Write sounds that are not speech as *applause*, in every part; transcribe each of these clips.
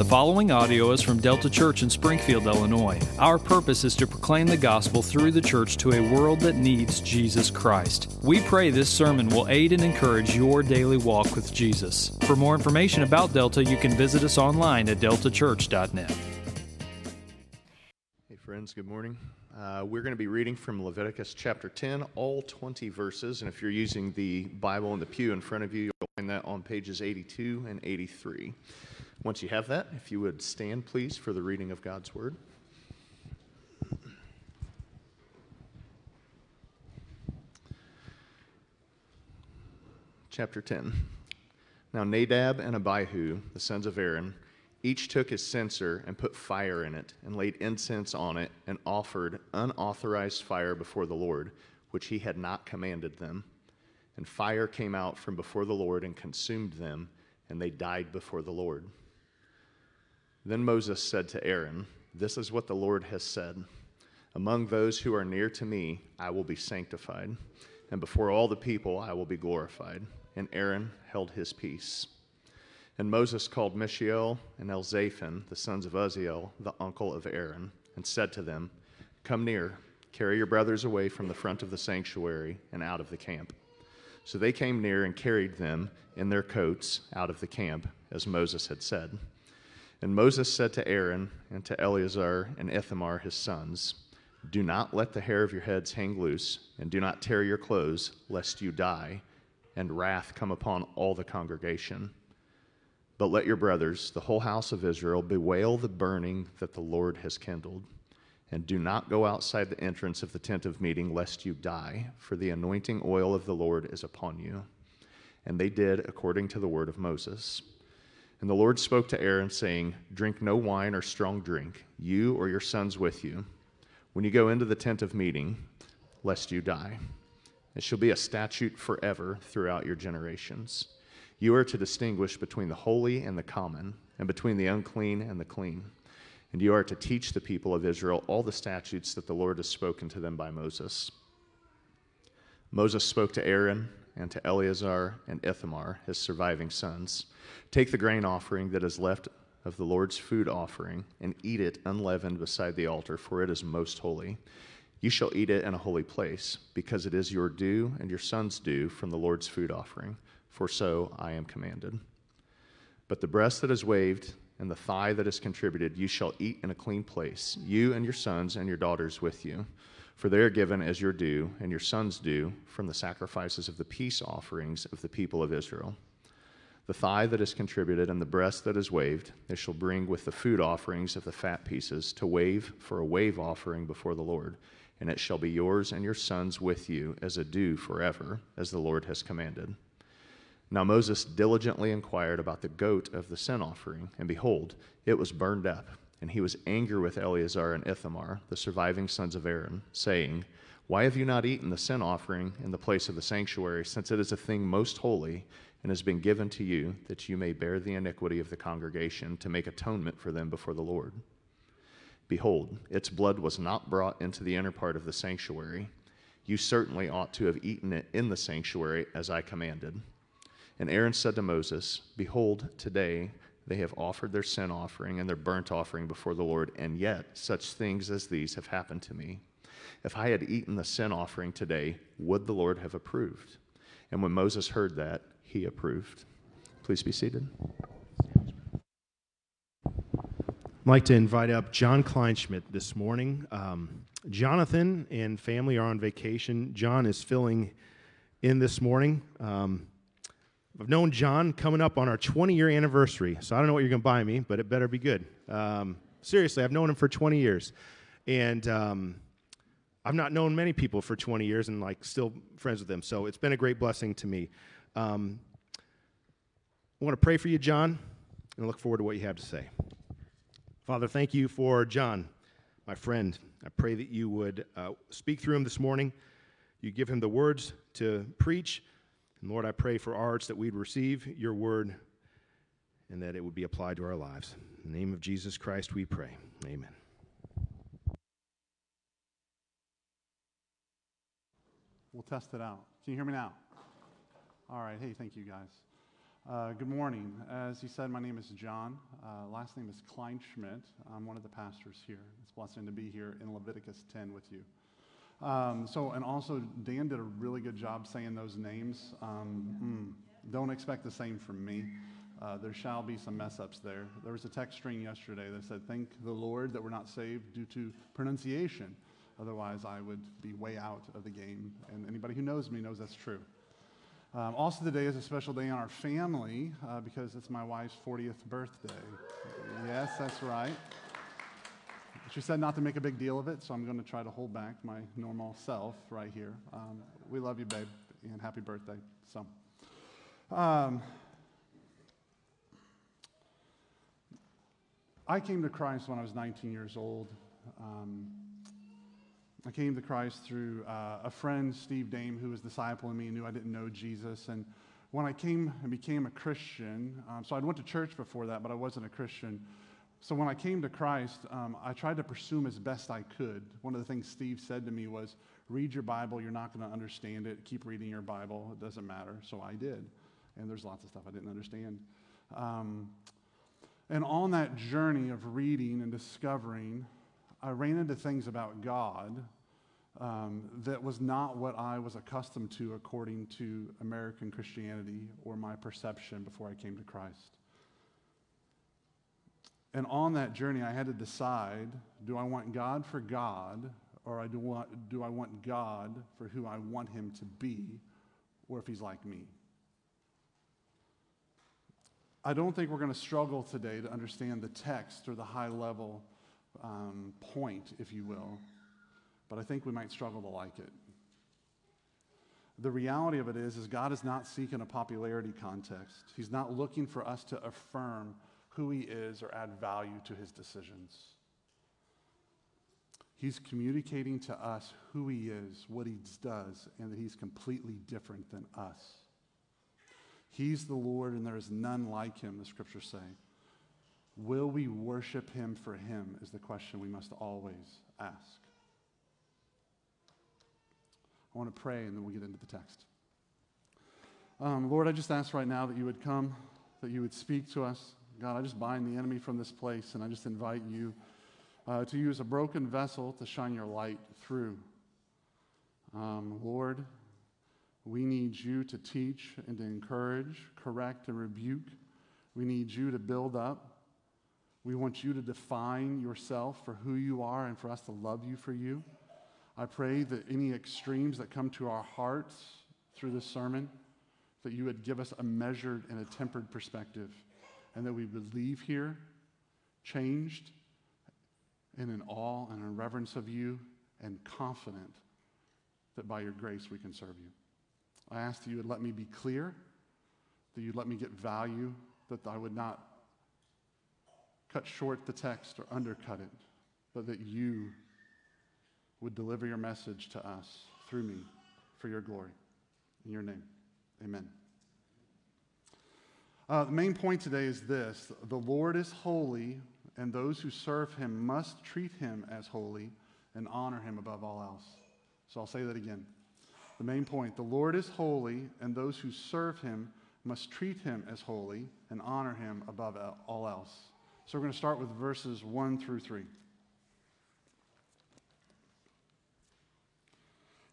The following audio is from Delta Church in Springfield, Illinois. Our purpose is to proclaim the gospel through the church to a world that needs Jesus Christ. We pray this sermon will aid and encourage your daily walk with Jesus. For more information about Delta, you can visit us online at deltachurch.net. Hey, friends, good morning. Uh, we're going to be reading from Leviticus chapter 10, all 20 verses. And if you're using the Bible in the pew in front of you, you'll find that on pages 82 and 83. Once you have that, if you would stand, please, for the reading of God's Word. Chapter 10. Now Nadab and Abihu, the sons of Aaron, each took his censer and put fire in it, and laid incense on it, and offered unauthorized fire before the Lord, which he had not commanded them. And fire came out from before the Lord and consumed them, and they died before the Lord. Then Moses said to Aaron, This is what the Lord has said Among those who are near to me, I will be sanctified, and before all the people, I will be glorified. And Aaron held his peace. And Moses called Mishael and Elzaphan, the sons of Uzziel, the uncle of Aaron, and said to them, Come near, carry your brothers away from the front of the sanctuary and out of the camp. So they came near and carried them in their coats out of the camp, as Moses had said. And Moses said to Aaron and to Eleazar and Ithamar his sons, Do not let the hair of your heads hang loose, and do not tear your clothes, lest you die, and wrath come upon all the congregation. But let your brothers, the whole house of Israel, bewail the burning that the Lord has kindled. And do not go outside the entrance of the tent of meeting, lest you die, for the anointing oil of the Lord is upon you. And they did according to the word of Moses. And the Lord spoke to Aaron, saying, Drink no wine or strong drink, you or your sons with you, when you go into the tent of meeting, lest you die. It shall be a statute forever throughout your generations. You are to distinguish between the holy and the common, and between the unclean and the clean. And you are to teach the people of Israel all the statutes that the Lord has spoken to them by Moses. Moses spoke to Aaron and to Eleazar and Ithamar, his surviving sons Take the grain offering that is left of the Lord's food offering, and eat it unleavened beside the altar, for it is most holy. You shall eat it in a holy place, because it is your due and your son's due from the Lord's food offering, for so I am commanded. But the breast that is waved and the thigh that is contributed, you shall eat in a clean place, you and your sons and your daughters with you for they are given as your due and your sons' due from the sacrifices of the peace offerings of the people of Israel. The thigh that is contributed and the breast that is waved, they shall bring with the food offerings of the fat pieces to wave for a wave offering before the Lord. And it shall be yours and your sons with you as a due forever, as the Lord has commanded. Now Moses diligently inquired about the goat of the sin offering, and behold, it was burned up and he was angry with Eleazar and Ithamar, the surviving sons of Aaron, saying, Why have you not eaten the sin offering in the place of the sanctuary, since it is a thing most holy, and has been given to you, that you may bear the iniquity of the congregation to make atonement for them before the Lord? Behold, its blood was not brought into the inner part of the sanctuary. You certainly ought to have eaten it in the sanctuary, as I commanded. And Aaron said to Moses, Behold, today they have offered their sin offering and their burnt offering before the Lord, and yet such things as these have happened to me. If I had eaten the sin offering today, would the Lord have approved? And when Moses heard that, he approved. Please be seated. I'd like to invite up John Kleinschmidt this morning. Um, Jonathan and family are on vacation. John is filling in this morning. Um, I've known John coming up on our 20 year anniversary, so I don't know what you're going to buy me, but it better be good. Um, seriously, I've known him for 20 years. And um, I've not known many people for 20 years and like still friends with them, so it's been a great blessing to me. Um, I want to pray for you, John, and look forward to what you have to say. Father, thank you for John, my friend. I pray that you would uh, speak through him this morning. You give him the words to preach and Lord, I pray for our hearts that we'd receive your word and that it would be applied to our lives. In the name of Jesus Christ, we pray. Amen. We'll test it out. Can you hear me now? All right. Hey, thank you guys. Uh, good morning. As he said, my name is John. Uh, last name is Kleinschmidt. I'm one of the pastors here. It's a blessing to be here in Leviticus 10 with you. Um, so, and also, Dan did a really good job saying those names. Um, mm, don't expect the same from me. Uh, there shall be some mess ups there. There was a text string yesterday that said, Thank the Lord that we're not saved due to pronunciation. Otherwise, I would be way out of the game. And anybody who knows me knows that's true. Um, also, today is a special day in our family uh, because it's my wife's 40th birthday. Yes, that's right. She said not to make a big deal of it, so I'm going to try to hold back my normal self right here. Um, we love you, babe, and happy birthday. So, um, I came to Christ when I was 19 years old. Um, I came to Christ through uh, a friend, Steve Dame, who was a disciple in me and knew I didn't know Jesus. And when I came and became a Christian, um, so I'd went to church before that, but I wasn't a Christian. So when I came to Christ, um, I tried to pursue him as best I could. One of the things Steve said to me was, read your Bible, you're not going to understand it. Keep reading your Bible, it doesn't matter. So I did. And there's lots of stuff I didn't understand. Um, and on that journey of reading and discovering, I ran into things about God um, that was not what I was accustomed to according to American Christianity or my perception before I came to Christ. And on that journey, I had to decide do I want God for God, or do, want, do I want God for who I want him to be, or if he's like me? I don't think we're going to struggle today to understand the text or the high level um, point, if you will, but I think we might struggle to like it. The reality of it is, is God is not seeking a popularity context. He's not looking for us to affirm who he is or add value to his decisions. He's communicating to us who he is, what he does, and that he's completely different than us. He's the Lord, and there is none like him, the scriptures say. Will we worship him for him is the question we must always ask. I want to pray and then we'll get into the text. Um, Lord, I just ask right now that you would come, that you would speak to us. God, I just bind the enemy from this place and I just invite you uh, to use a broken vessel to shine your light through. Um, Lord, we need you to teach and to encourage, correct, and rebuke. We need you to build up. We want you to define yourself for who you are and for us to love you for you. I pray that any extremes that come to our hearts through this sermon, that you would give us a measured and a tempered perspective, and that we would leave here changed and in awe and in reverence of you and confident that by your grace we can serve you. I ask that you would let me be clear, that you'd let me get value, that I would not cut short the text or undercut it, but that you would deliver your message to us through me for your glory. In your name, amen. Uh, the main point today is this the Lord is holy, and those who serve him must treat him as holy and honor him above all else. So I'll say that again. The main point the Lord is holy, and those who serve him must treat him as holy and honor him above all else. So we're going to start with verses 1 through 3.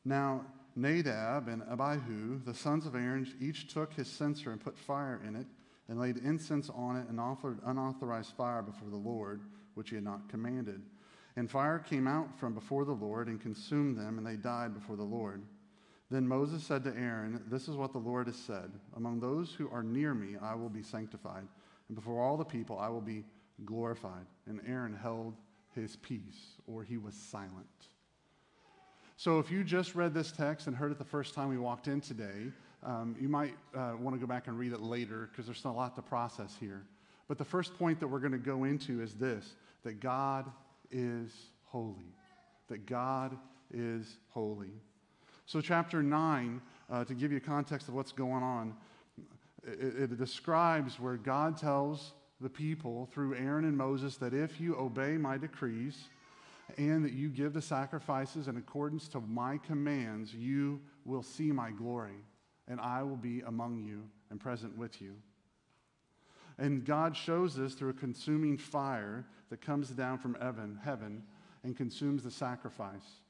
Now, Nadab and Abihu, the sons of Aaron, each took his censer and put fire in it, and laid incense on it, and offered unauthorized fire before the Lord, which he had not commanded. And fire came out from before the Lord and consumed them, and they died before the Lord. Then Moses said to Aaron, This is what the Lord has said Among those who are near me, I will be sanctified, and before all the people, I will be glorified. And Aaron held his peace, or he was silent. So if you just read this text and heard it the first time we walked in today, um, you might uh, want to go back and read it later because there's a lot to process here. But the first point that we're going to go into is this that God is holy. That God is holy. So, chapter 9, uh, to give you context of what's going on, it, it describes where God tells the people through Aaron and Moses that if you obey my decrees and that you give the sacrifices in accordance to my commands, you will see my glory, and I will be among you and present with you. And God shows this through a consuming fire that comes down from heaven, heaven and consumes the sacrifice.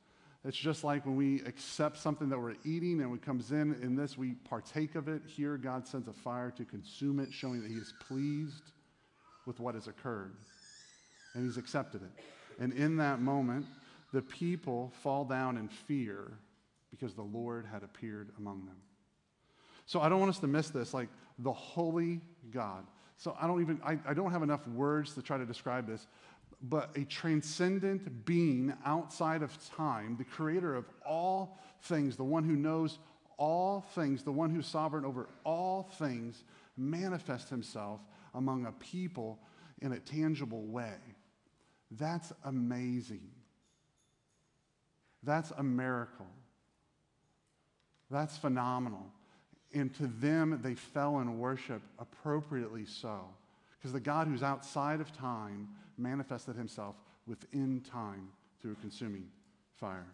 It's just like when we accept something that we're eating and it comes in, in this, we partake of it. Here, God sends a fire to consume it, showing that He is pleased with what has occurred. And He's accepted it. And in that moment, the people fall down in fear because the Lord had appeared among them. So I don't want us to miss this. Like the holy God. So I don't even, I, I don't have enough words to try to describe this, but a transcendent being outside of time, the creator of all things, the one who knows all things, the one who's sovereign over all things, manifest himself among a people in a tangible way. That's amazing. That's a miracle. That's phenomenal. And to them, they fell in worship appropriately so. Because the God who's outside of time manifested himself within time through a consuming fire.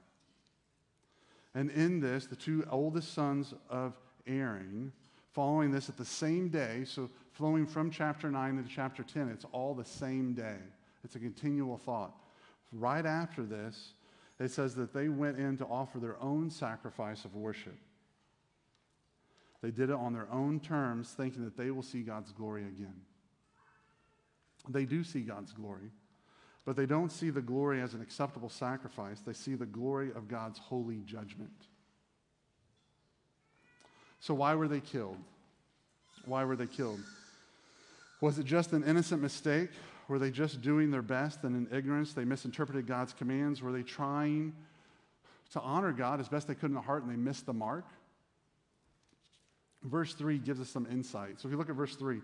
And in this, the two oldest sons of Aaron, following this at the same day, so flowing from chapter 9 into chapter 10, it's all the same day. It's a continual thought. Right after this, it says that they went in to offer their own sacrifice of worship. They did it on their own terms, thinking that they will see God's glory again. They do see God's glory, but they don't see the glory as an acceptable sacrifice. They see the glory of God's holy judgment. So, why were they killed? Why were they killed? Was it just an innocent mistake? Were they just doing their best and in ignorance they misinterpreted God's commands? Were they trying to honor God as best they could in the heart and they missed the mark? Verse 3 gives us some insight. So if you look at verse 3,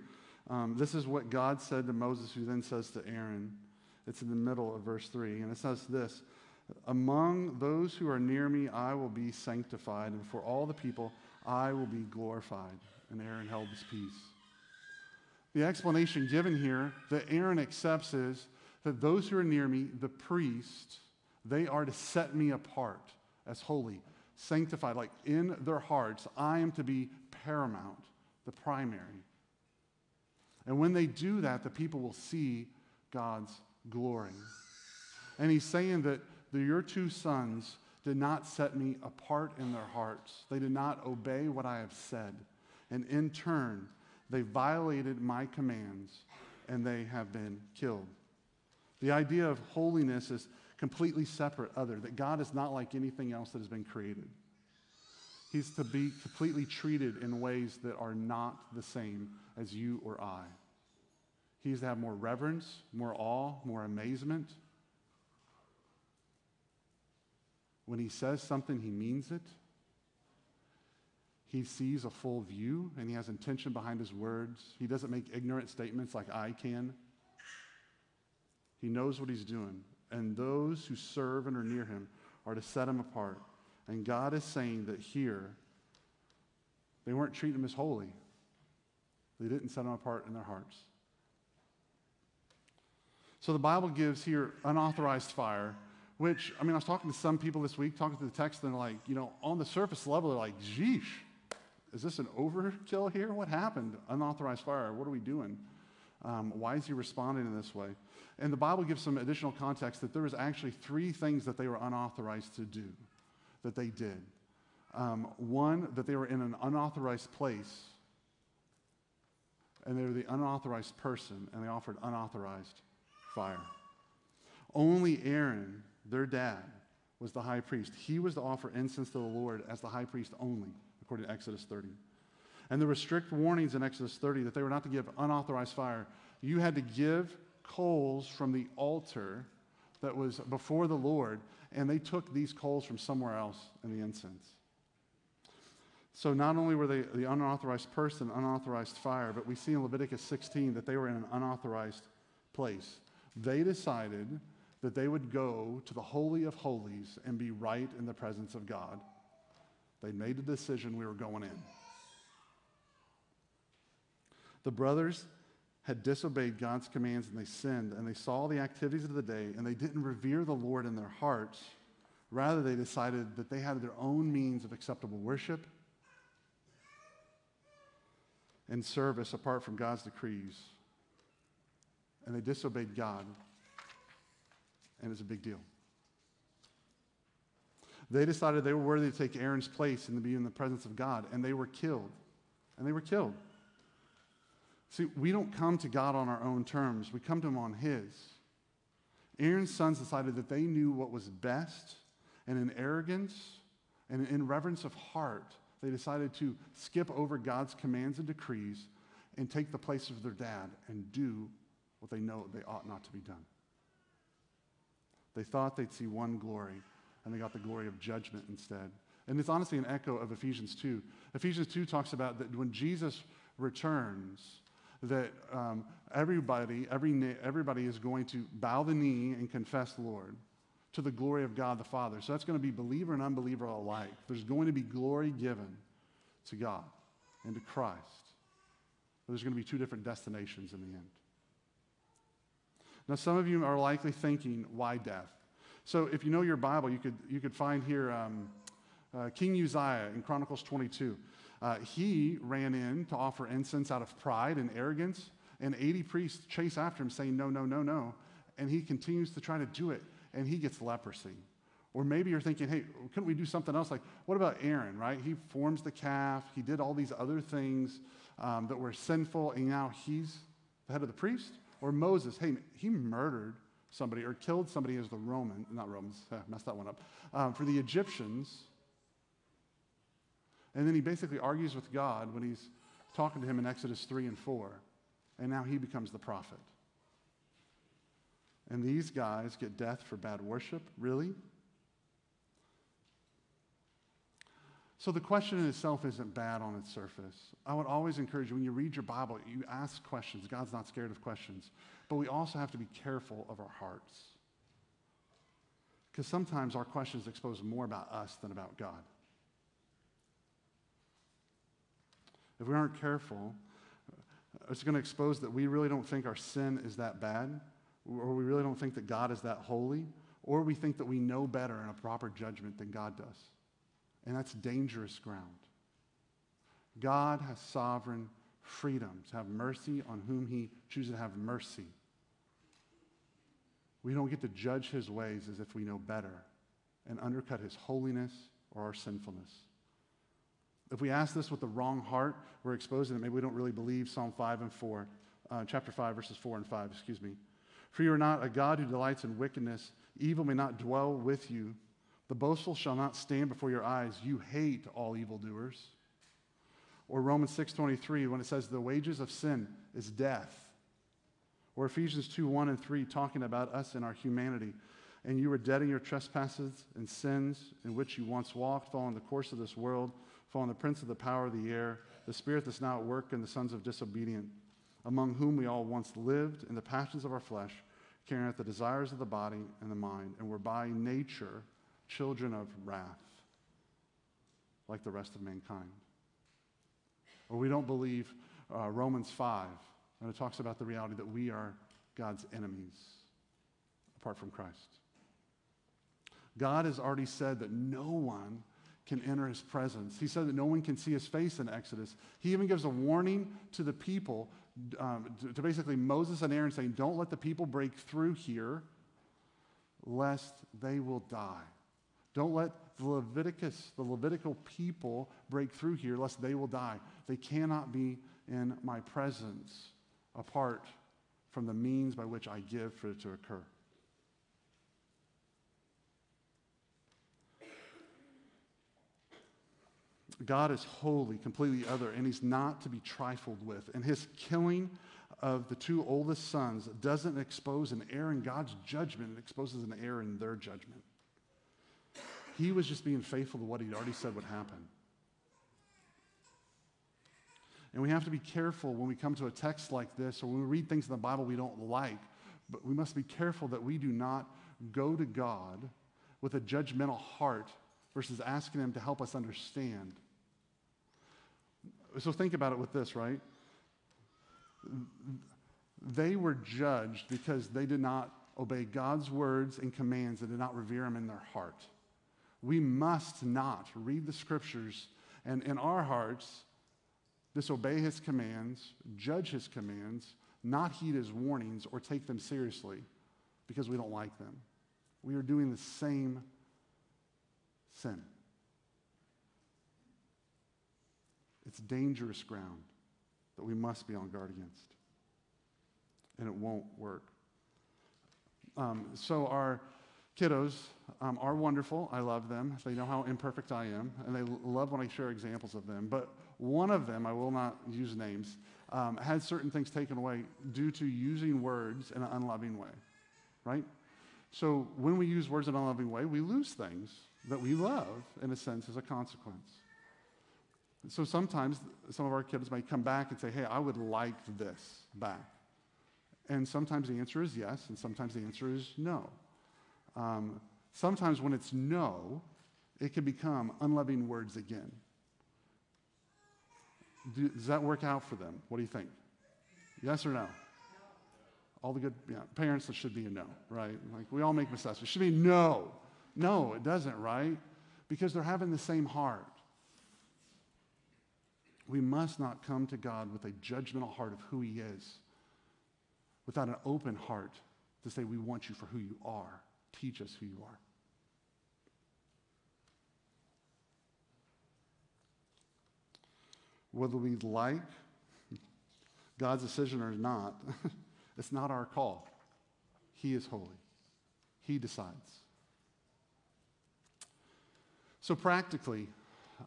um, this is what God said to Moses, who then says to Aaron. It's in the middle of verse 3. And it says this Among those who are near me, I will be sanctified, and for all the people, I will be glorified. And Aaron held his peace. The explanation given here that Aaron accepts is that those who are near me, the priests, they are to set me apart as holy, sanctified. Like in their hearts, I am to be paramount, the primary. And when they do that, the people will see God's glory. And he's saying that the, your two sons did not set me apart in their hearts. They did not obey what I have said. And in turn, they violated my commands and they have been killed. The idea of holiness is completely separate, other, that God is not like anything else that has been created. He's to be completely treated in ways that are not the same as you or I. He's to have more reverence, more awe, more amazement. When he says something, he means it. He sees a full view and he has intention behind his words. He doesn't make ignorant statements like I can. He knows what he's doing. And those who serve and are near him are to set him apart. And God is saying that here, they weren't treating him as holy. They didn't set him apart in their hearts. So the Bible gives here unauthorized fire, which, I mean, I was talking to some people this week, talking to the text, and they're like, you know, on the surface level, they're like, geesh, is this an overkill here? What happened? Unauthorized fire. What are we doing? Um, why is he responding in this way? And the Bible gives some additional context that there was actually three things that they were unauthorized to do, that they did. Um, one, that they were in an unauthorized place, and they were the unauthorized person, and they offered unauthorized fire. Only Aaron, their dad, was the high priest. He was to offer incense to the Lord as the high priest only, according to Exodus 30. And there were strict warnings in Exodus 30 that they were not to give unauthorized fire. You had to give coals from the altar that was before the Lord, and they took these coals from somewhere else in the incense. So not only were they the unauthorized person, unauthorized fire, but we see in Leviticus 16 that they were in an unauthorized place. They decided that they would go to the Holy of Holies and be right in the presence of God. They made the decision we were going in. The brothers had disobeyed God's commands and they sinned, and they saw the activities of the day, and they didn't revere the Lord in their hearts. Rather, they decided that they had their own means of acceptable worship and service apart from God's decrees. and they disobeyed God, and it's a big deal. They decided they were worthy to take Aaron's place and to be in the presence of God, and they were killed. And they were killed. See, we don't come to God on our own terms, we come to Him on His. Aaron's sons decided that they knew what was best, and in arrogance and in reverence of heart, they decided to skip over God's commands and decrees and take the place of their dad and do what they know they ought not to be done. They thought they'd see one glory, and they got the glory of judgment instead. And it's honestly an echo of Ephesians 2. Ephesians 2 talks about that when Jesus returns, that um, everybody, every, everybody is going to bow the knee and confess Lord to the glory of God the Father. So that's going to be believer and unbeliever alike. There's going to be glory given to God and to Christ. There's going to be two different destinations in the end. Now, some of you are likely thinking, why death? So, if you know your Bible, you could, you could find here um, uh, King Uzziah in Chronicles 22. Uh, he ran in to offer incense out of pride and arrogance, and 80 priests chase after him, saying, No, no, no, no. And he continues to try to do it, and he gets leprosy. Or maybe you're thinking, hey, couldn't we do something else? Like, what about Aaron, right? He forms the calf, he did all these other things um, that were sinful, and now he's the head of the priest? Or Moses, hey, he murdered somebody or killed somebody as the Roman, not Romans, *laughs* messed that one up, um, for the Egyptians. And then he basically argues with God when he's talking to him in Exodus 3 and 4. And now he becomes the prophet. And these guys get death for bad worship? Really? So the question in itself isn't bad on its surface. I would always encourage you when you read your Bible, you ask questions. God's not scared of questions. But we also have to be careful of our hearts. Because sometimes our questions expose more about us than about God. If we aren't careful, it's going to expose that we really don't think our sin is that bad, or we really don't think that God is that holy, or we think that we know better in a proper judgment than God does. And that's dangerous ground. God has sovereign freedom to have mercy on whom he chooses to have mercy. We don't get to judge his ways as if we know better and undercut his holiness or our sinfulness. If we ask this with the wrong heart, we're exposing that maybe we don't really believe Psalm 5 and 4, uh, chapter 5, verses 4 and 5, excuse me. For you are not a God who delights in wickedness. Evil may not dwell with you. The boastful shall not stand before your eyes. You hate all evildoers. Or Romans 6.23 when it says the wages of sin is death. Or Ephesians 2, 1 and 3 talking about us and our humanity. And you were dead in your trespasses and sins in which you once walked, following the course of this world, following the prince of the power of the air, the spirit that's now at work in the sons of disobedient, among whom we all once lived in the passions of our flesh, carrying out the desires of the body and the mind, and were by nature children of wrath, like the rest of mankind. Or we don't believe uh, Romans 5, and it talks about the reality that we are God's enemies apart from Christ. God has already said that no one can enter his presence. He said that no one can see his face in Exodus. He even gives a warning to the people, um, to, to basically Moses and Aaron, saying, Don't let the people break through here, lest they will die. Don't let the Leviticus, the Levitical people, break through here, lest they will die. They cannot be in my presence apart from the means by which I give for it to occur. God is holy, completely other, and he's not to be trifled with. And his killing of the two oldest sons doesn't expose an error in God's judgment, it exposes an error in their judgment. He was just being faithful to what he'd already said would happen. And we have to be careful when we come to a text like this or when we read things in the Bible we don't like, but we must be careful that we do not go to God with a judgmental heart versus asking Him to help us understand. So think about it with this, right? They were judged because they did not obey God's words and commands and did not revere Him in their heart. We must not read the scriptures and in our hearts disobey His commands, judge His commands, not heed his warnings or take them seriously because we don't like them. We are doing the same sin. It's dangerous ground that we must be on guard against. And it won't work. Um, so, our kiddos um, are wonderful. I love them. They know how imperfect I am, and they love when I share examples of them. But one of them, I will not use names, um, had certain things taken away due to using words in an unloving way, right? So when we use words in an unloving way, we lose things that we love, in a sense, as a consequence. So sometimes some of our kids might come back and say, Hey, I would like this back. And sometimes the answer is yes, and sometimes the answer is no. Um, sometimes when it's no, it can become unloving words again. Do, does that work out for them? What do you think? Yes or no? All the good yeah, parents, it should be a no, right? Like we all make mistakes. It should be no. No, it doesn't, right? Because they're having the same heart. We must not come to God with a judgmental heart of who He is, without an open heart to say, We want you for who you are. Teach us who you are. Whether we like God's decision or not, *laughs* it's not our call. He is holy, He decides. So, practically,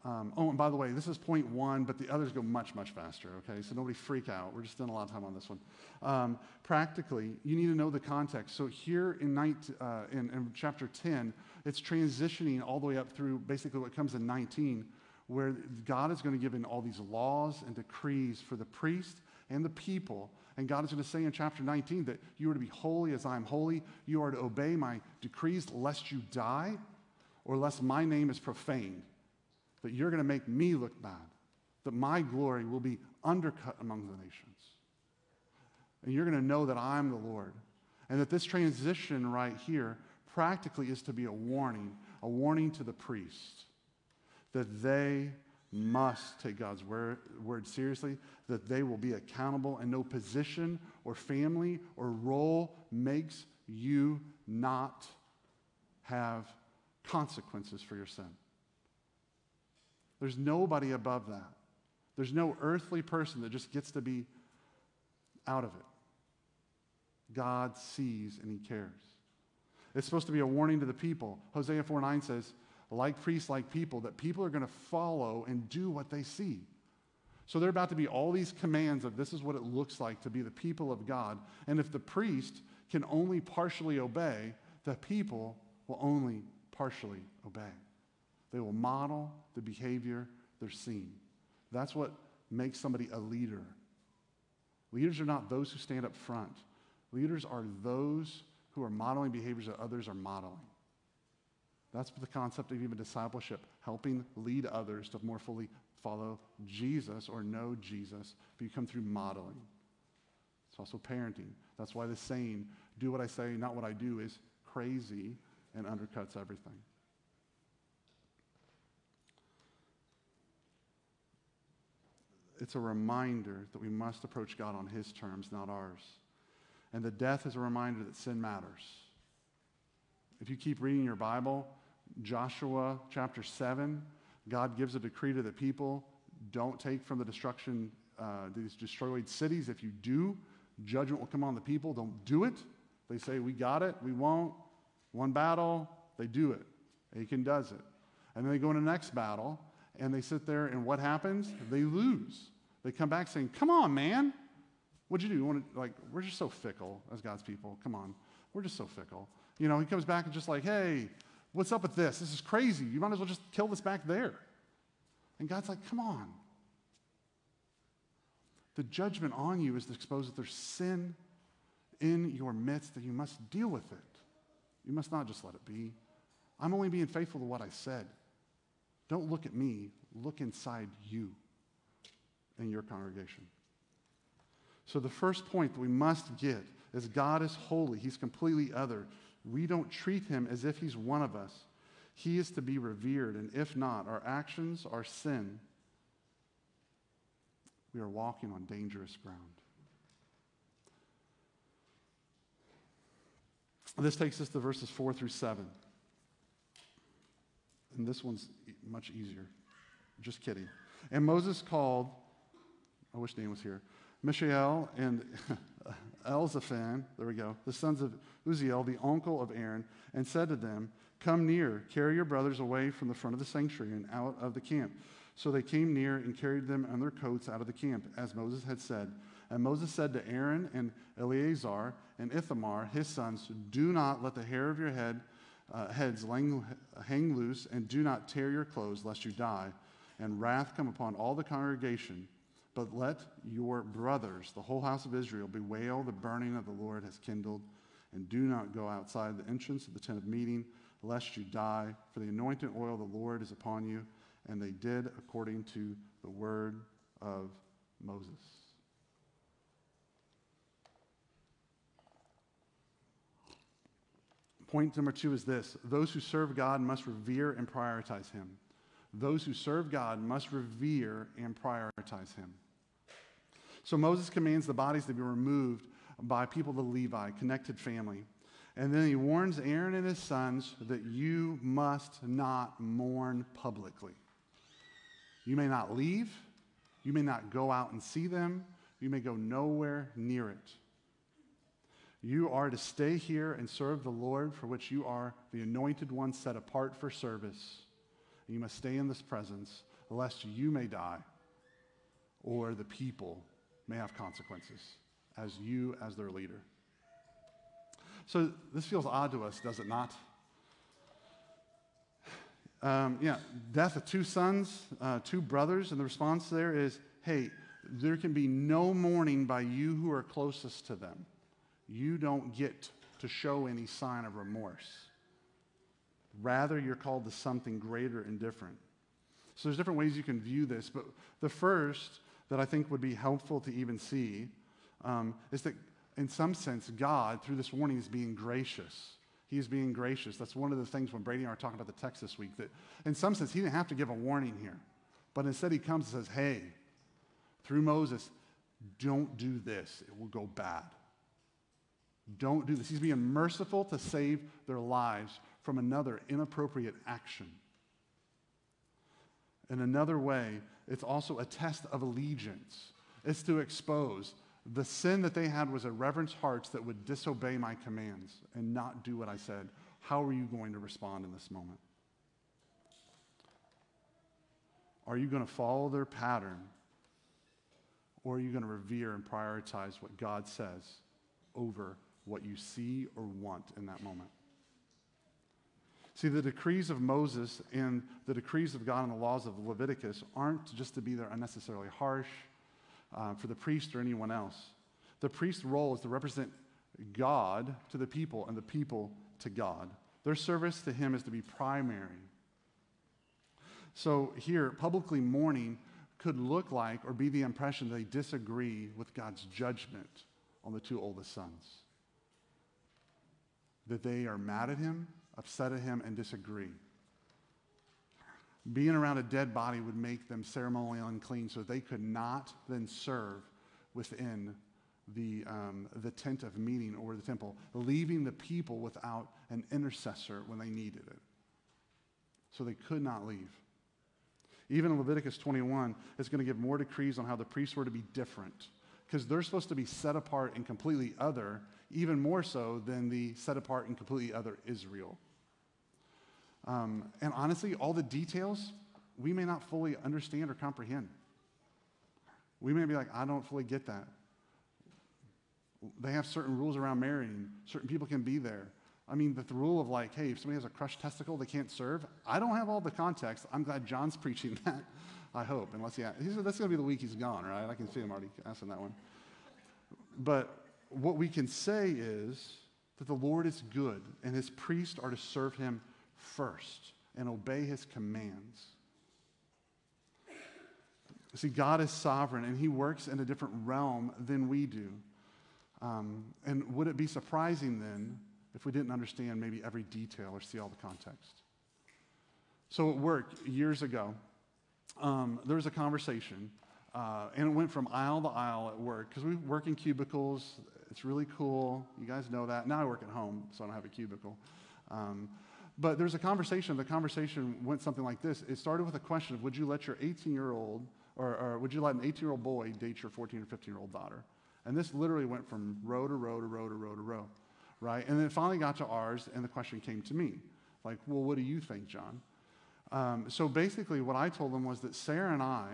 um, oh, and by the way, this is point one, but the others go much, much faster, okay? So nobody freak out. We're just spending a lot of time on this one. Um, practically, you need to know the context. So here in, night, uh, in, in chapter 10, it's transitioning all the way up through basically what comes in 19, where God is going to give in all these laws and decrees for the priest and the people. And God is going to say in chapter 19 that you are to be holy as I am holy. You are to obey my decrees lest you die or lest my name is profaned that you're going to make me look bad, that my glory will be undercut among the nations. And you're going to know that I'm the Lord. And that this transition right here practically is to be a warning, a warning to the priest that they must take God's word, word, seriously, that they will be accountable, and no position or family or role makes you not have consequences for your sin. There's nobody above that. There's no earthly person that just gets to be out of it. God sees and he cares. It's supposed to be a warning to the people. Hosea 4 9 says, like priests, like people, that people are going to follow and do what they see. So there are about to be all these commands of this is what it looks like to be the people of God. And if the priest can only partially obey, the people will only partially obey. They will model the behavior they're seeing. That's what makes somebody a leader. Leaders are not those who stand up front, leaders are those who are modeling behaviors that others are modeling. That's the concept of even discipleship, helping lead others to more fully follow Jesus or know Jesus, but you come through modeling. It's also parenting. That's why the saying, do what I say, not what I do, is crazy and undercuts everything. It's a reminder that we must approach God on His terms, not ours. And the death is a reminder that sin matters. If you keep reading your Bible, Joshua chapter 7, God gives a decree to the people don't take from the destruction, uh, these destroyed cities. If you do, judgment will come on the people. Don't do it. They say, We got it, we won't. One battle, they do it. Achan does it. And then they go into the next battle, and they sit there, and what happens? They lose. They come back saying, Come on, man. What'd you do? You want to, like, we're just so fickle as God's people. Come on. We're just so fickle. You know, he comes back and just like, Hey, what's up with this? This is crazy. You might as well just kill this back there. And God's like, Come on. The judgment on you is to expose that there's sin in your midst that you must deal with it. You must not just let it be. I'm only being faithful to what I said. Don't look at me, look inside you and your congregation. So, the first point that we must get is God is holy, He's completely other. We don't treat Him as if He's one of us. He is to be revered, and if not, our actions, our sin, we are walking on dangerous ground. This takes us to verses 4 through 7. And this one's much easier. Just kidding. And Moses called, I wish Dan was here, Mishael and *laughs* Elzaphan, there we go, the sons of Uzziel, the uncle of Aaron, and said to them, Come near, carry your brothers away from the front of the sanctuary and out of the camp. So they came near and carried them and their coats out of the camp, as Moses had said. And Moses said to Aaron and Eleazar and Ithamar, his sons, Do not let the hair of your head, uh, heads lang, hang loose, and do not tear your clothes, lest you die, and wrath come upon all the congregation. But let your brothers, the whole house of Israel, bewail the burning that the Lord has kindled, and do not go outside the entrance of the tent of meeting, lest you die. For the anointed oil of the Lord is upon you. And they did according to the word of Moses. Point number two is this those who serve God must revere and prioritize Him. Those who serve God must revere and prioritize Him. So Moses commands the bodies to be removed by people the Levi, connected family. And then he warns Aaron and his sons that you must not mourn publicly. You may not leave, you may not go out and see them, you may go nowhere near it. You are to stay here and serve the Lord, for which you are the anointed one set apart for service. You must stay in this presence, lest you may die or the people may have consequences as you as their leader. So this feels odd to us, does it not? Um, yeah, death of two sons, uh, two brothers, and the response there is, hey, there can be no mourning by you who are closest to them. You don't get to show any sign of remorse. Rather, you're called to something greater and different. So there's different ways you can view this, but the first that I think would be helpful to even see um, is that, in some sense, God, through this warning, is being gracious. He is being gracious. That's one of the things when Brady and I are talking about the text this week, that in some sense, he didn't have to give a warning here. But instead, he comes and says, hey, through Moses, don't do this, it will go bad. Don't do this. He's being merciful to save their lives from another inappropriate action. In another way, it's also a test of allegiance. It's to expose the sin that they had was a reverence hearts that would disobey my commands and not do what I said. How are you going to respond in this moment? Are you going to follow their pattern? Or are you going to revere and prioritize what God says over what you see or want in that moment? See, the decrees of Moses and the decrees of God and the laws of Leviticus aren't just to be there unnecessarily harsh uh, for the priest or anyone else. The priest's role is to represent God to the people and the people to God. Their service to him is to be primary. So here, publicly mourning could look like or be the impression they disagree with God's judgment on the two oldest sons. That they are mad at him, upset at him, and disagree. Being around a dead body would make them ceremonially unclean, so they could not then serve within the, um, the tent of meeting or the temple, leaving the people without an intercessor when they needed it. So they could not leave. Even in Leviticus 21, it's going to give more decrees on how the priests were to be different because they're supposed to be set apart and completely other, even more so than the set apart and completely other Israel. Um, and honestly, all the details we may not fully understand or comprehend. We may be like, I don't fully get that. They have certain rules around marrying, certain people can be there. I mean, the, rule of like, hey, if somebody has a crushed testicle, they can't serve. I don't have all the context. I'm glad John's *laughs* preaching that. I hope, unless he, he's, that's going to be the week he's gone, right? I can see him already asking that one. But what we can say is that the Lord is good, and his priests are to serve him first and obey his commands. See, God is sovereign, and he works in a different realm than we do. Um, and would it be surprising then if we didn't understand maybe every detail or see all the context? So at work years ago, um, there was a conversation, uh, and it went from aisle to aisle at work because we work in cubicles. It's really cool. You guys know that. Now I work at home, so I don't have a cubicle. Um, but there's a conversation. The conversation went something like this. It started with a question of Would you let your 18 year old, or, or would you let an 18 year old boy date your 14 or 15 year old daughter? And this literally went from row to row to row to row to row, right? And then it finally got to ours, and the question came to me like, Well, what do you think, John? Um, so basically, what I told them was that Sarah and I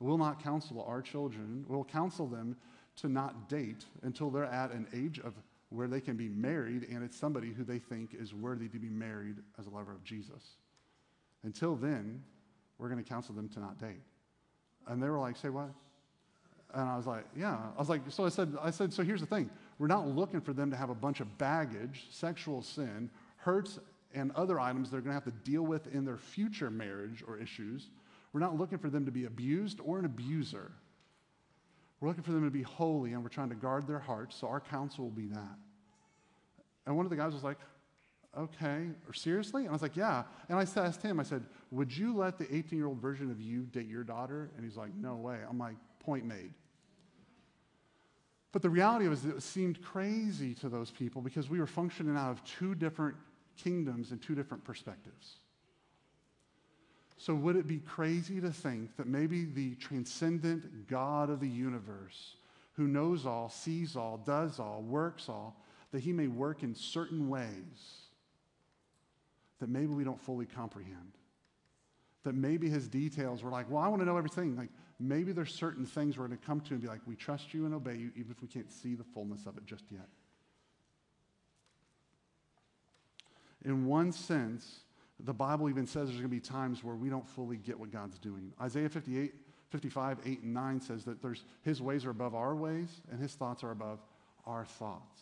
will not counsel our children, we'll counsel them to not date until they're at an age of where they can be married and it's somebody who they think is worthy to be married as a lover of Jesus. Until then, we're going to counsel them to not date. And they were like, say what? And I was like, yeah. I was like, so I said, I said, so here's the thing. We're not looking for them to have a bunch of baggage, sexual sin, hurts, and other items they're going to have to deal with in their future marriage or issues. We're not looking for them to be abused or an abuser. We're looking for them to be holy, and we're trying to guard their hearts, so our counsel will be that. And one of the guys was like, okay, or seriously? And I was like, yeah. And I asked him, I said, would you let the 18 year old version of you date your daughter? And he's like, no way. I'm like, point made. But the reality was, it seemed crazy to those people because we were functioning out of two different kingdoms and two different perspectives. So, would it be crazy to think that maybe the transcendent God of the universe, who knows all, sees all, does all, works all, that he may work in certain ways that maybe we don't fully comprehend? That maybe his details were like, well, I want to know everything. Like, maybe there's certain things we're going to come to and be like, we trust you and obey you, even if we can't see the fullness of it just yet. In one sense, the Bible even says there's going to be times where we don't fully get what God's doing. Isaiah 58, 55, 8, and 9 says that there's, his ways are above our ways, and his thoughts are above our thoughts.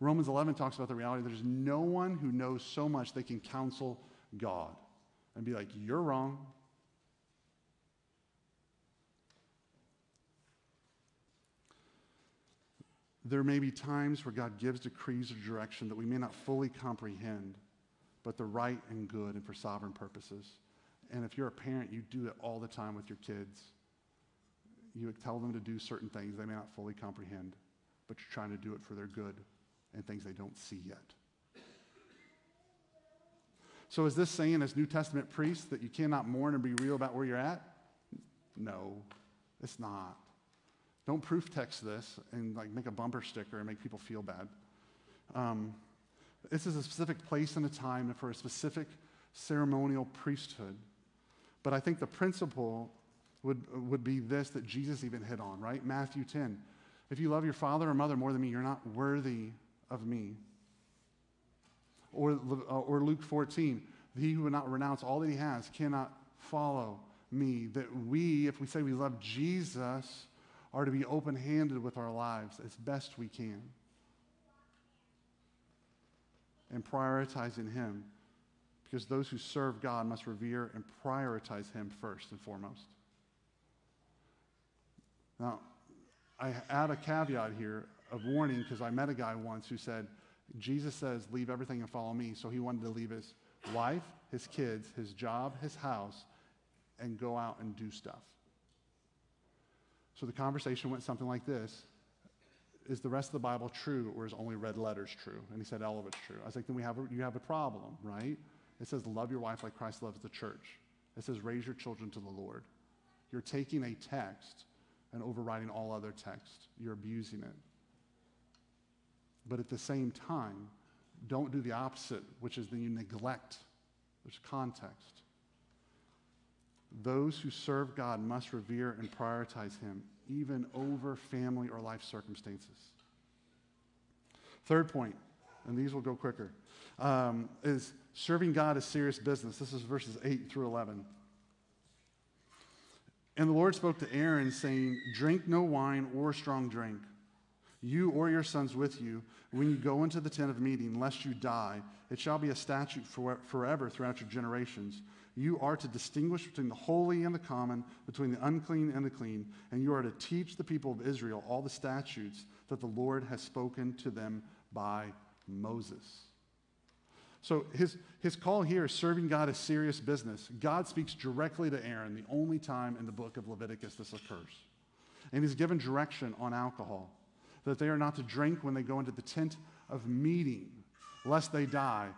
Romans 11 talks about the reality there's no one who knows so much they can counsel God and be like, You're wrong. There may be times where God gives decrees or direction that we may not fully comprehend but the right and good and for sovereign purposes. And if you're a parent, you do it all the time with your kids. You tell them to do certain things they may not fully comprehend, but you're trying to do it for their good and things they don't see yet. So, is this saying, as New Testament priests, that you cannot mourn and be real about where you're at? No, it's not. Don't proof text this and like make a bumper sticker and make people feel bad. Um, this is a specific place and a time for a specific ceremonial priesthood. But I think the principle would, would be this that Jesus even hit on, right? Matthew 10. If you love your father or mother more than me, you're not worthy of me. Or, uh, or Luke 14. He who would not renounce all that he has cannot follow me. That we, if we say we love Jesus, are to be open handed with our lives as best we can and prioritizing Him because those who serve God must revere and prioritize Him first and foremost. Now, I add a caveat here of warning because I met a guy once who said, Jesus says, leave everything and follow me. So he wanted to leave his wife, his kids, his job, his house, and go out and do stuff. So the conversation went something like this is the rest of the Bible true or is only red letters true? And he said, all of it's true. I was like, then we have a, you have a problem, right? It says, love your wife like Christ loves the church. It says, raise your children to the Lord. You're taking a text and overriding all other text. You're abusing it. But at the same time, don't do the opposite, which is then you neglect. There's context. Those who serve God must revere and prioritize Him even over family or life circumstances. Third point, and these will go quicker, um, is serving God is serious business. This is verses 8 through 11. And the Lord spoke to Aaron, saying, Drink no wine or strong drink, you or your sons with you, when you go into the tent of meeting, lest you die. It shall be a statute for, forever throughout your generations. You are to distinguish between the holy and the common, between the unclean and the clean, and you are to teach the people of Israel all the statutes that the Lord has spoken to them by Moses. So his, his call here is serving God is serious business. God speaks directly to Aaron, the only time in the book of Leviticus this occurs. And he's given direction on alcohol. that they are not to drink when they go into the tent of meeting, lest they die.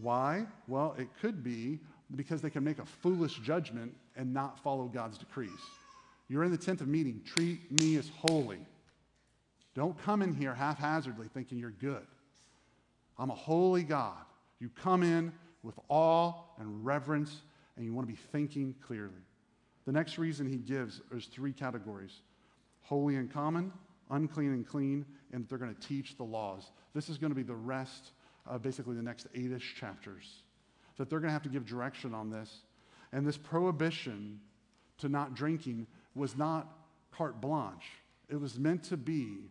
Why? Well, it could be because they can make a foolish judgment and not follow God's decrees. You're in the tent of meeting, treat me as holy. Don't come in here haphazardly thinking you're good. I'm a holy God. You come in with awe and reverence, and you want to be thinking clearly. The next reason he gives is three categories holy and common, unclean and clean, and they're going to teach the laws. This is going to be the rest of basically the next eight-ish chapters. That they're going to have to give direction on this. And this prohibition to not drinking was not carte blanche. It was meant to be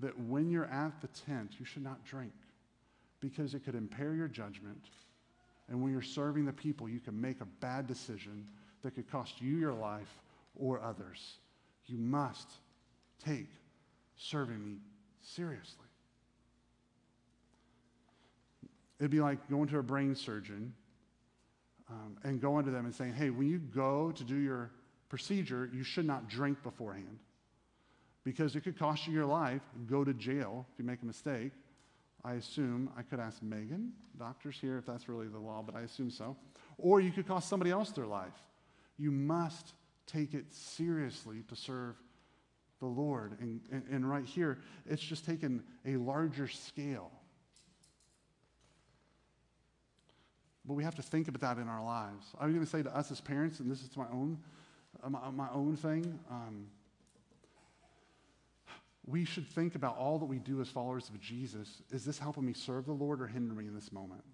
that when you're at the tent, you should not drink because it could impair your judgment. And when you're serving the people, you can make a bad decision that could cost you your life or others. You must take serving me seriously. It'd be like going to a brain surgeon um, and going to them and saying, hey, when you go to do your procedure, you should not drink beforehand because it could cost you your life, go to jail if you make a mistake. I assume, I could ask Megan, doctors here, if that's really the law, but I assume so. Or you could cost somebody else their life. You must take it seriously to serve the Lord. And, and, and right here, it's just taken a larger scale. But we have to think about that in our lives. I'm going to say to us as parents, and this is my own, uh, my, my, own thing. Um, we should think about all that we do as followers of Jesus. Is this helping me serve the Lord or hinder me in this moment?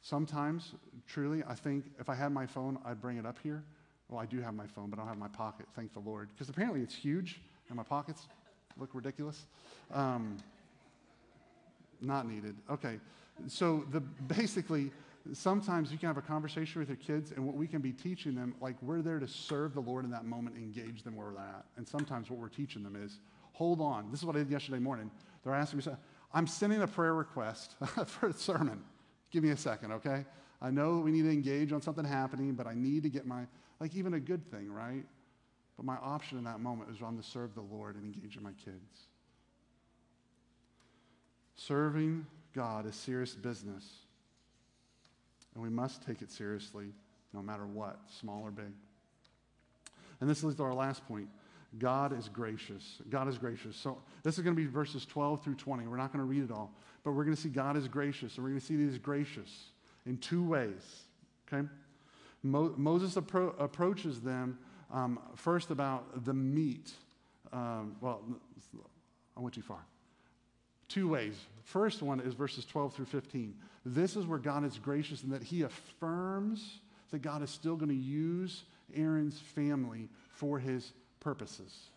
Sometimes, truly, I think if I had my phone, I'd bring it up here. Well, I do have my phone, but I don't have my pocket, thank the Lord. Because apparently it's huge, and my pockets look ridiculous. Um, not needed. Okay. So the basically, sometimes you can have a conversation with your kids, and what we can be teaching them, like we're there to serve the Lord in that moment, engage them where they're at. And sometimes what we're teaching them is, hold on. This is what I did yesterday morning. They're asking me, I'm sending a prayer request *laughs* for a sermon. Give me a second, okay? I know we need to engage on something happening, but I need to get my, like even a good thing, right? But my option in that moment is on to serve the Lord and engage in my kids. Serving God is serious business. And we must take it seriously no matter what, small or big. And this leads to our last point. God is gracious. God is gracious. So this is going to be verses 12 through 20. We're not going to read it all, but we're going to see God is gracious. And we're going to see that He's gracious in two ways. Okay? Mo- Moses appro- approaches them um, first about the meat. Um, well, I went too far. Two ways. First one is verses 12 through 15. This is where God is gracious in that he affirms that God is still going to use Aaron's family for his purposes.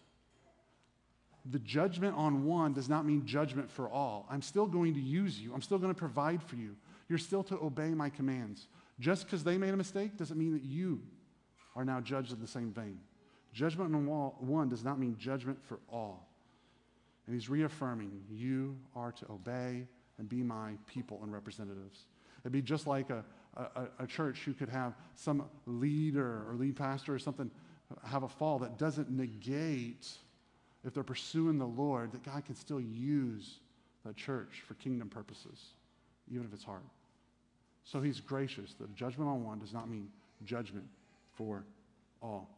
The judgment on one does not mean judgment for all. I'm still going to use you, I'm still going to provide for you. You're still to obey my commands. Just because they made a mistake doesn't mean that you are now judged in the same vein. Judgment on one does not mean judgment for all. And he's reaffirming you are to obey and be my people and representatives. It'd be just like a, a, a church who could have some leader or lead pastor or something have a fall that doesn't negate, if they're pursuing the Lord, that God can still use that church for kingdom purposes, even if it's hard. So he's gracious. The judgment on one does not mean judgment for all.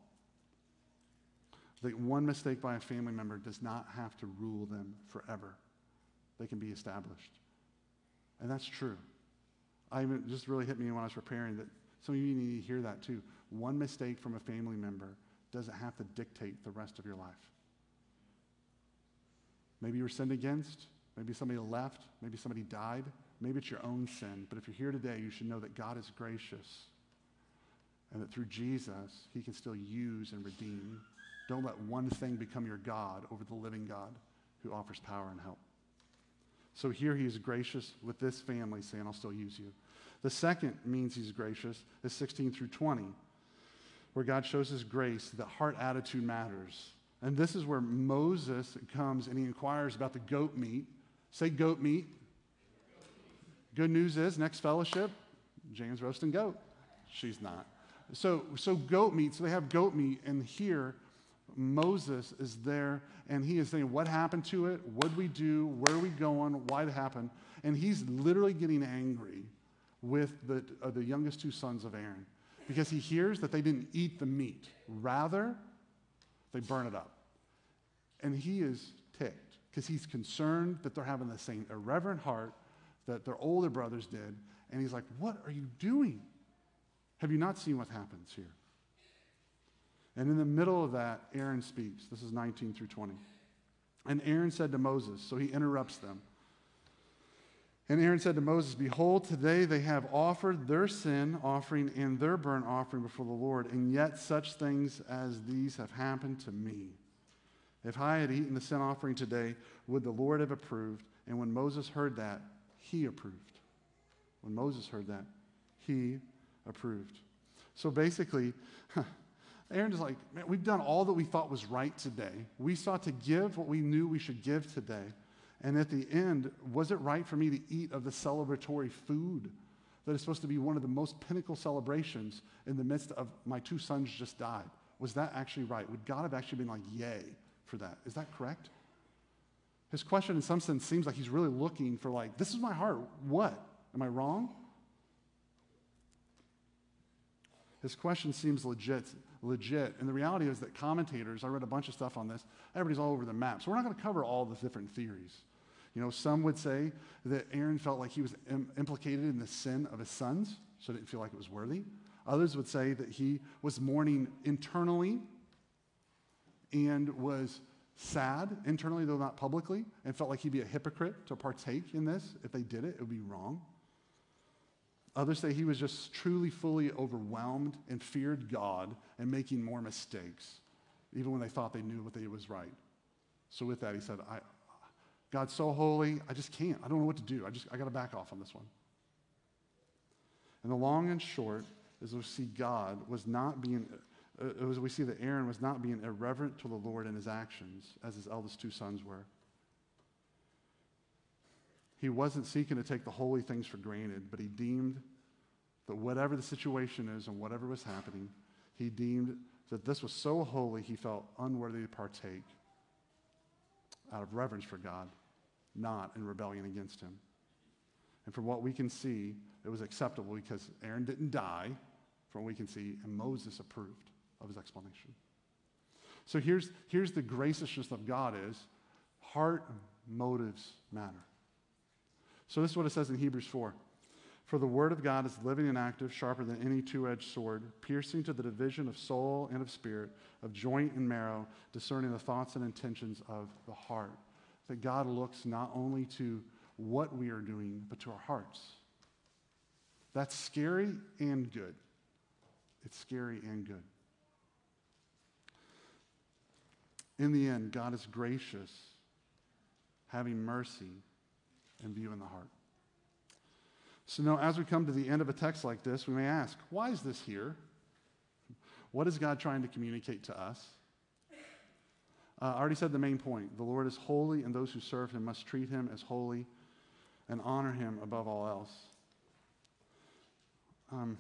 That one mistake by a family member does not have to rule them forever. They can be established. And that's true. I even just really hit me when I was preparing that some of you need to hear that too. One mistake from a family member doesn't have to dictate the rest of your life. Maybe you were sinned against. Maybe somebody left. Maybe somebody died. Maybe it's your own sin. But if you're here today, you should know that God is gracious and that through Jesus, he can still use and redeem. Don't let one thing become your God over the living God who offers power and help. So here he is gracious with this family, saying, I'll still use you. The second means he's gracious is 16 through 20, where God shows his grace that heart attitude matters. And this is where Moses comes and he inquires about the goat meat. Say goat meat. Good news is, next fellowship, James roasting goat. She's not. So, so goat meat, so they have goat meat, and here Moses is there and he is saying, What happened to it? What did we do? Where are we going? Why did it happen? And he's literally getting angry with the, uh, the youngest two sons of Aaron because he hears that they didn't eat the meat. Rather, they burn it up. And he is ticked because he's concerned that they're having the same irreverent heart that their older brothers did. And he's like, What are you doing? Have you not seen what happens here? And in the middle of that, Aaron speaks. This is 19 through 20. And Aaron said to Moses, so he interrupts them. And Aaron said to Moses, Behold, today they have offered their sin offering and their burnt offering before the Lord, and yet such things as these have happened to me. If I had eaten the sin offering today, would the Lord have approved? And when Moses heard that, he approved. When Moses heard that, he approved. So basically, *laughs* Aaron's like, man, we've done all that we thought was right today. We sought to give what we knew we should give today. And at the end, was it right for me to eat of the celebratory food that is supposed to be one of the most pinnacle celebrations in the midst of my two sons just died? Was that actually right? Would God have actually been like, yay for that? Is that correct? His question, in some sense, seems like he's really looking for, like, this is my heart. What? Am I wrong? His question seems legit legit. And the reality is that commentators, I read a bunch of stuff on this, everybody's all over the map. So we're not going to cover all the different theories. You know, some would say that Aaron felt like he was Im- implicated in the sin of his sons, so didn't feel like it was worthy. Others would say that he was mourning internally and was sad internally, though not publicly, and felt like he'd be a hypocrite to partake in this. If they did it, it would be wrong. Others say he was just truly, fully overwhelmed and feared God and making more mistakes, even when they thought they knew what they was right. So with that, he said, I, God's so holy, I just can't. I don't know what to do. I just I got to back off on this one. And the long and short is we see God was not being, uh, as we see that Aaron was not being irreverent to the Lord in his actions, as his eldest two sons were. He wasn't seeking to take the holy things for granted, but he deemed that whatever the situation is and whatever was happening, he deemed that this was so holy he felt unworthy to partake out of reverence for God, not in rebellion against him. And from what we can see, it was acceptable because Aaron didn't die, from what we can see, and Moses approved of his explanation. So here's, here's the graciousness of God is heart motives matter. So this is what it says in Hebrews 4. For the word of God is living and active, sharper than any two edged sword, piercing to the division of soul and of spirit, of joint and marrow, discerning the thoughts and intentions of the heart. That God looks not only to what we are doing, but to our hearts. That's scary and good. It's scary and good. In the end, God is gracious, having mercy and view in the heart. So now, as we come to the end of a text like this, we may ask, why is this here? What is God trying to communicate to us? Uh, I already said the main point. The Lord is holy, and those who serve him must treat him as holy and honor him above all else. Um,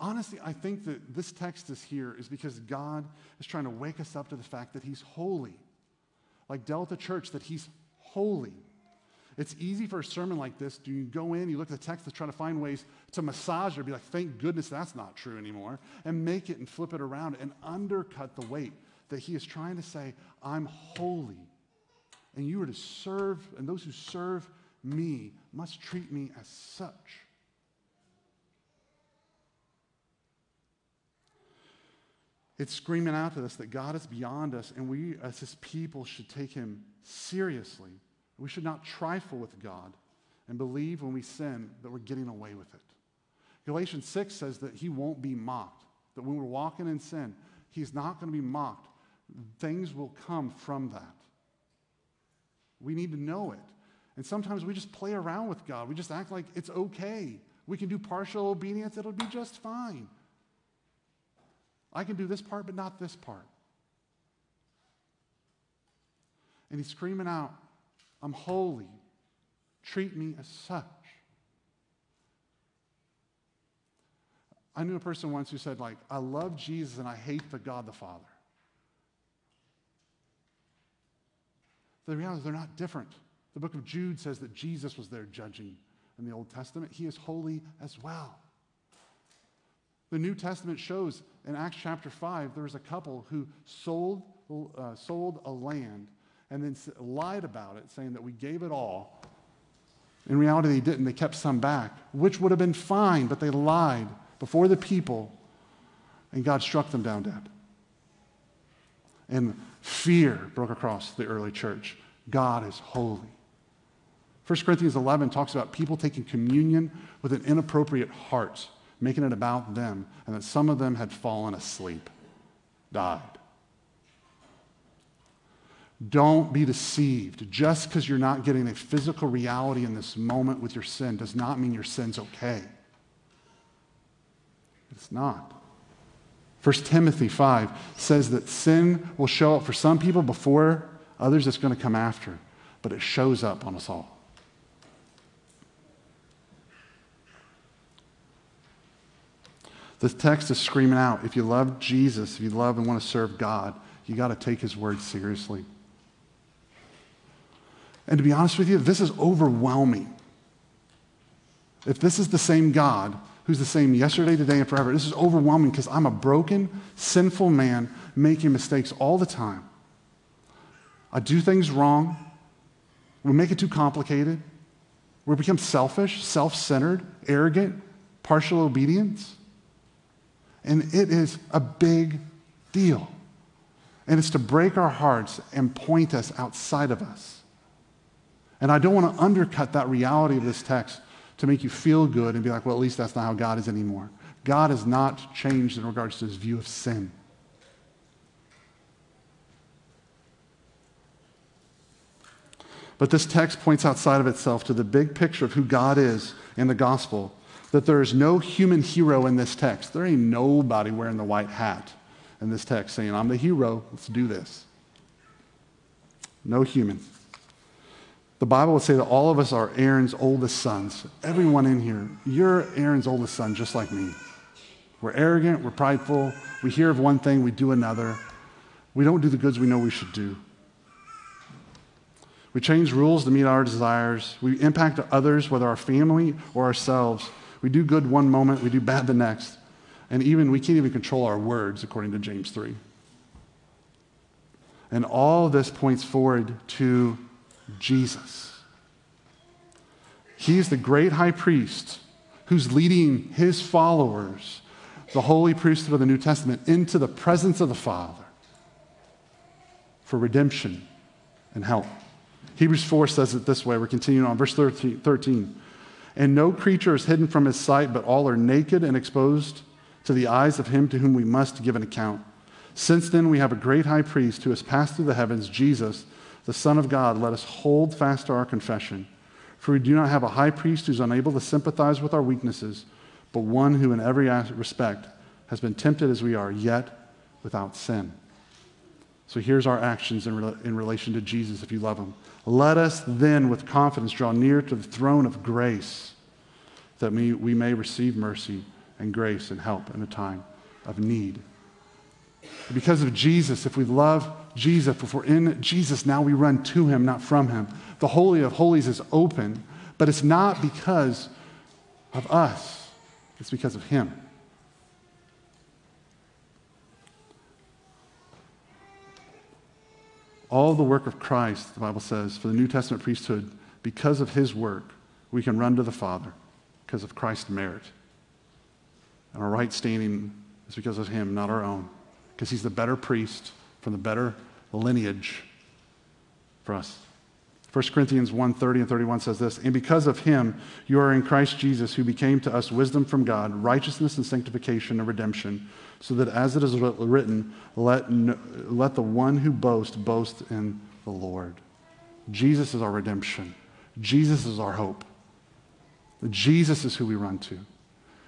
honestly, I think that this text is here is because God is trying to wake us up to the fact that he's holy. Like Delta Church, that he's holy. It's easy for a sermon like this. Do you go in, you look at the text, to try to find ways to massage it, or be like, thank goodness that's not true anymore, and make it and flip it around and undercut the weight that he is trying to say, I'm holy. And you are to serve, and those who serve me must treat me as such. It's screaming out to us that God is beyond us, and we as his people should take him seriously. We should not trifle with God and believe when we sin that we're getting away with it. Galatians 6 says that he won't be mocked, that when we're walking in sin, he's not going to be mocked. Things will come from that. We need to know it. And sometimes we just play around with God. We just act like it's okay. We can do partial obedience, it'll be just fine. I can do this part, but not this part. And he's screaming out, I'm holy. Treat me as such. I knew a person once who said, like, I love Jesus and I hate the God the Father. The reality is they're not different. The book of Jude says that Jesus was there judging in the Old Testament. He is holy as well. The New Testament shows in Acts chapter 5, there was a couple who sold, uh, sold a land and then lied about it, saying that we gave it all. In reality, they didn't. They kept some back, which would have been fine, but they lied before the people, and God struck them down dead. And fear broke across the early church. God is holy. 1 Corinthians 11 talks about people taking communion with an inappropriate heart, making it about them, and that some of them had fallen asleep, died. Don't be deceived. Just because you're not getting a physical reality in this moment with your sin does not mean your sin's okay. It's not. 1 Timothy 5 says that sin will show up for some people before others, it's going to come after, but it shows up on us all. The text is screaming out if you love Jesus, if you love and want to serve God, you got to take his word seriously. And to be honest with you, this is overwhelming. If this is the same God who's the same yesterday, today, and forever, this is overwhelming because I'm a broken, sinful man making mistakes all the time. I do things wrong. We make it too complicated. We become selfish, self centered, arrogant, partial obedience. And it is a big deal. And it's to break our hearts and point us outside of us. And I don't want to undercut that reality of this text to make you feel good and be like, well, at least that's not how God is anymore. God has not changed in regards to his view of sin. But this text points outside of itself to the big picture of who God is in the gospel. That there is no human hero in this text. There ain't nobody wearing the white hat in this text saying, I'm the hero, let's do this. No human. The Bible would say that all of us are Aaron's oldest sons. Everyone in here, you're Aaron's oldest son, just like me. We're arrogant, we're prideful, we hear of one thing, we do another. We don't do the goods we know we should do. We change rules to meet our desires. We impact others, whether our family or ourselves. We do good one moment, we do bad the next. And even we can't even control our words, according to James 3. And all this points forward to Jesus. He's the great high priest who's leading his followers, the holy priesthood of the New Testament, into the presence of the Father for redemption and help. Hebrews 4 says it this way. We're continuing on. Verse 13. And no creature is hidden from his sight, but all are naked and exposed to the eyes of him to whom we must give an account. Since then, we have a great high priest who has passed through the heavens, Jesus, the Son of God. Let us hold fast to our confession. For we do not have a high priest who's unable to sympathize with our weaknesses, but one who, in every respect, has been tempted as we are, yet without sin. So here's our actions in, re- in relation to Jesus if you love him. Let us then, with confidence, draw near to the throne of grace that we, we may receive mercy and grace and help in a time of need. Because of Jesus, if we love Jesus, if we're in Jesus, now we run to him, not from him. The Holy of Holies is open, but it's not because of us, it's because of him. All the work of Christ, the Bible says, for the New Testament priesthood, because of his work, we can run to the Father because of Christ's merit. And our right standing is because of him, not our own, because he's the better priest from the better lineage for us. 1 Corinthians 1 30 and 31 says this, And because of him, you are in Christ Jesus, who became to us wisdom from God, righteousness and sanctification and redemption so that as it is written, let, let the one who boasts boast in the Lord. Jesus is our redemption. Jesus is our hope. Jesus is who we run to.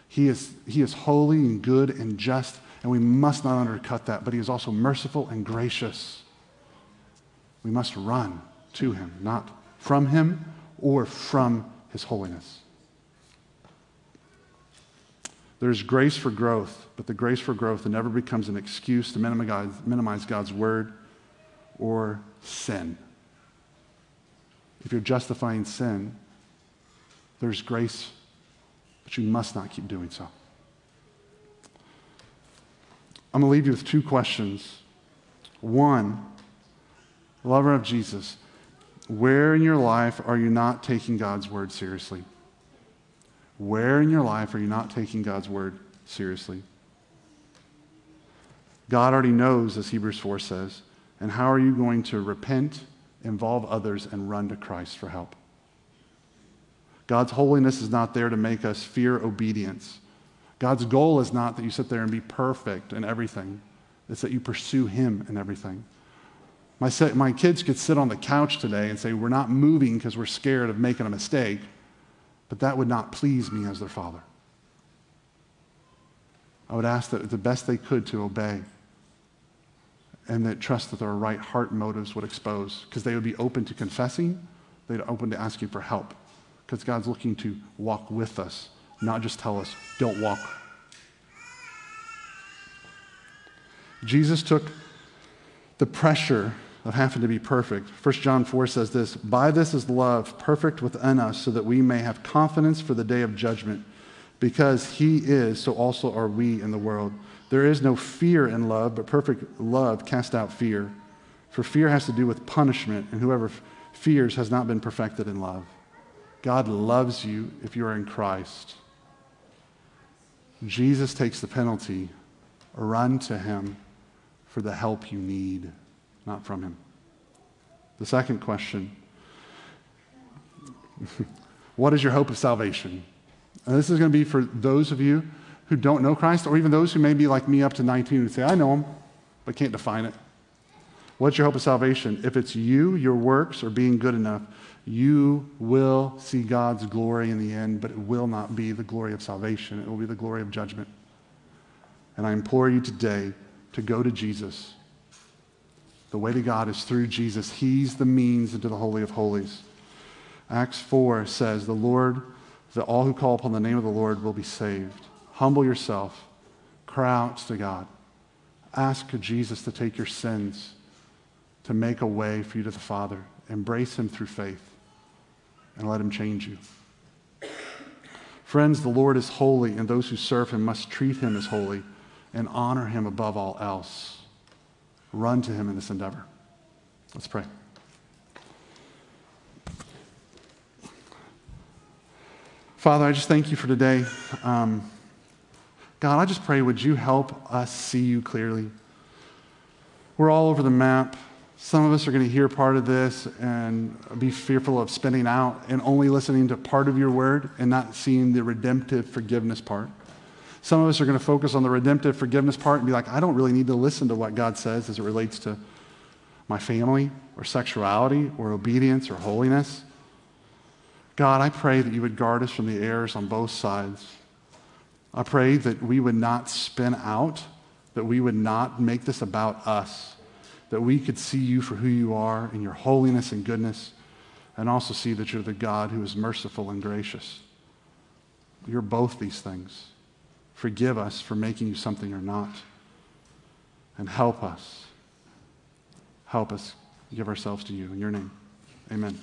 He is, he is holy and good and just, and we must not undercut that, but he is also merciful and gracious. We must run to him, not from him or from his holiness. There's grace for growth, but the grace for growth never becomes an excuse to minimize, God's word or sin. If you're justifying sin, there's grace, but you must not keep doing so. I'm going to leave you with two questions. One, lover of Jesus, where in your life are you not taking God's word seriously? Where in your life are you not taking God's word seriously? God already knows, as Hebrews 4 says, and how are you going to repent, involve others, and run to Christ for help? God's holiness is not there to make us fear obedience. God's goal is not that you sit there and be perfect in everything, it's that you pursue Him in everything. My, my kids could sit on the couch today and say, We're not moving because we're scared of making a mistake, but that would not please me as their father. I would ask that the best they could to obey and that trust that their right heart motives would expose because they would be open to confessing, they'd open to asking for help because God's looking to walk with us, not just tell us, don't walk. Jesus took the pressure of having to be perfect. 1 John 4 says this By this is love perfect within us, so that we may have confidence for the day of judgment. Because he is, so also are we in the world. There is no fear in love, but perfect love casts out fear. For fear has to do with punishment, and whoever fears has not been perfected in love. God loves you if you are in Christ. Jesus takes the penalty. Run to him for the help you need not from him. The second question *laughs* What is your hope of salvation? And this is going to be for those of you who don't know Christ, or even those who may be like me up to 19 and say, I know him, but can't define it. What's your hope of salvation? If it's you, your works, or being good enough, you will see God's glory in the end, but it will not be the glory of salvation. It will be the glory of judgment. And I implore you today to go to Jesus the way to God is through Jesus. He's the means into the Holy of Holies. Acts 4 says, The Lord, that all who call upon the name of the Lord will be saved. Humble yourself, cry out to God. Ask Jesus to take your sins, to make a way for you to the Father. Embrace Him through faith and let Him change you. Friends, the Lord is holy, and those who serve Him must treat Him as holy and honor Him above all else run to him in this endeavor. Let's pray. Father, I just thank you for today. Um, God, I just pray, would you help us see you clearly? We're all over the map. Some of us are going to hear part of this and be fearful of spinning out and only listening to part of your word and not seeing the redemptive forgiveness part. Some of us are going to focus on the redemptive forgiveness part and be like, I don't really need to listen to what God says as it relates to my family or sexuality or obedience or holiness. God, I pray that you would guard us from the errors on both sides. I pray that we would not spin out, that we would not make this about us, that we could see you for who you are in your holiness and goodness, and also see that you're the God who is merciful and gracious. You're both these things. Forgive us for making you something or not. And help us. Help us give ourselves to you. In your name, amen.